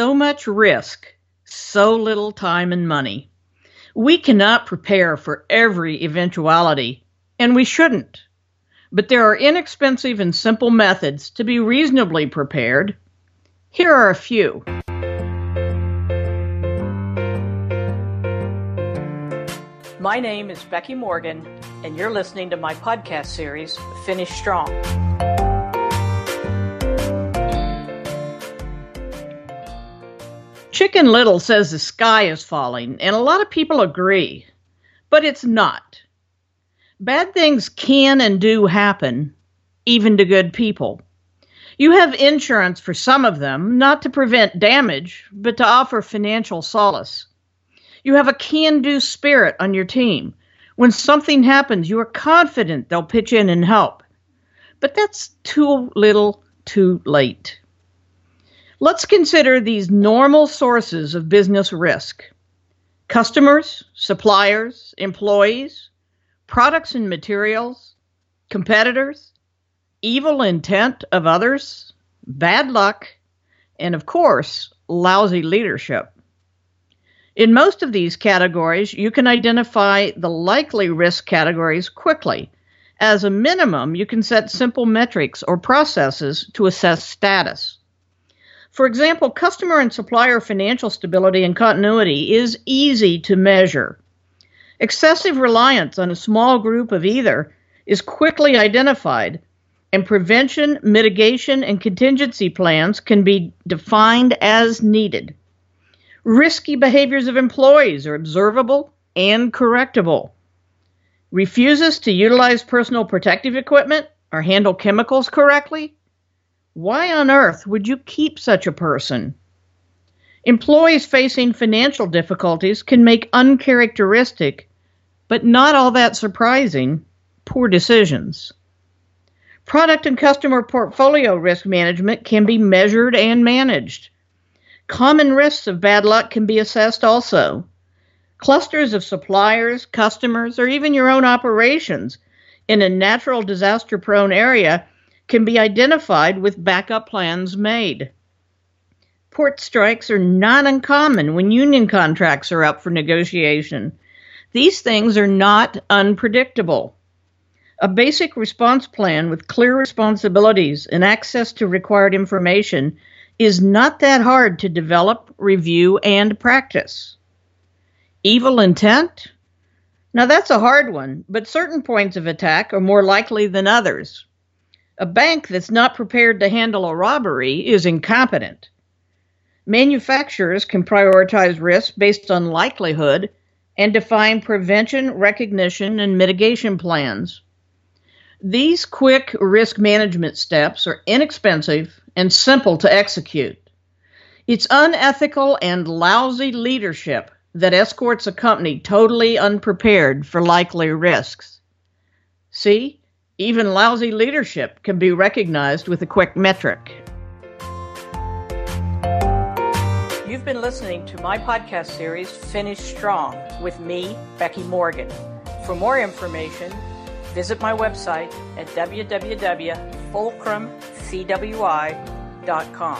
so much risk, so little time and money. We cannot prepare for every eventuality, and we shouldn't. But there are inexpensive and simple methods to be reasonably prepared. Here are a few. My name is Becky Morgan, and you're listening to my podcast series, Finish Strong. Chicken Little says the sky is falling, and a lot of people agree, but it's not. Bad things can and do happen, even to good people. You have insurance for some of them, not to prevent damage, but to offer financial solace. You have a can do spirit on your team. When something happens, you are confident they'll pitch in and help. But that's too little, too late. Let's consider these normal sources of business risk customers, suppliers, employees, products and materials, competitors, evil intent of others, bad luck, and of course, lousy leadership. In most of these categories, you can identify the likely risk categories quickly. As a minimum, you can set simple metrics or processes to assess status. For example, customer and supplier financial stability and continuity is easy to measure. Excessive reliance on a small group of either is quickly identified, and prevention, mitigation, and contingency plans can be defined as needed. Risky behaviors of employees are observable and correctable. Refuses to utilize personal protective equipment or handle chemicals correctly? Why on earth would you keep such a person? Employees facing financial difficulties can make uncharacteristic, but not all that surprising, poor decisions. Product and customer portfolio risk management can be measured and managed. Common risks of bad luck can be assessed also. Clusters of suppliers, customers, or even your own operations in a natural disaster prone area can be identified with backup plans made. Port strikes are not uncommon when union contracts are up for negotiation. These things are not unpredictable. A basic response plan with clear responsibilities and access to required information is not that hard to develop, review, and practice. Evil intent? Now that's a hard one, but certain points of attack are more likely than others. A bank that's not prepared to handle a robbery is incompetent. Manufacturers can prioritize risk based on likelihood and define prevention, recognition, and mitigation plans. These quick risk management steps are inexpensive and simple to execute. It's unethical and lousy leadership that escorts a company totally unprepared for likely risks. See, even lousy leadership can be recognized with a quick metric. You've been listening to my podcast series, Finish Strong, with me, Becky Morgan. For more information, visit my website at www.fulcrumcwi.com.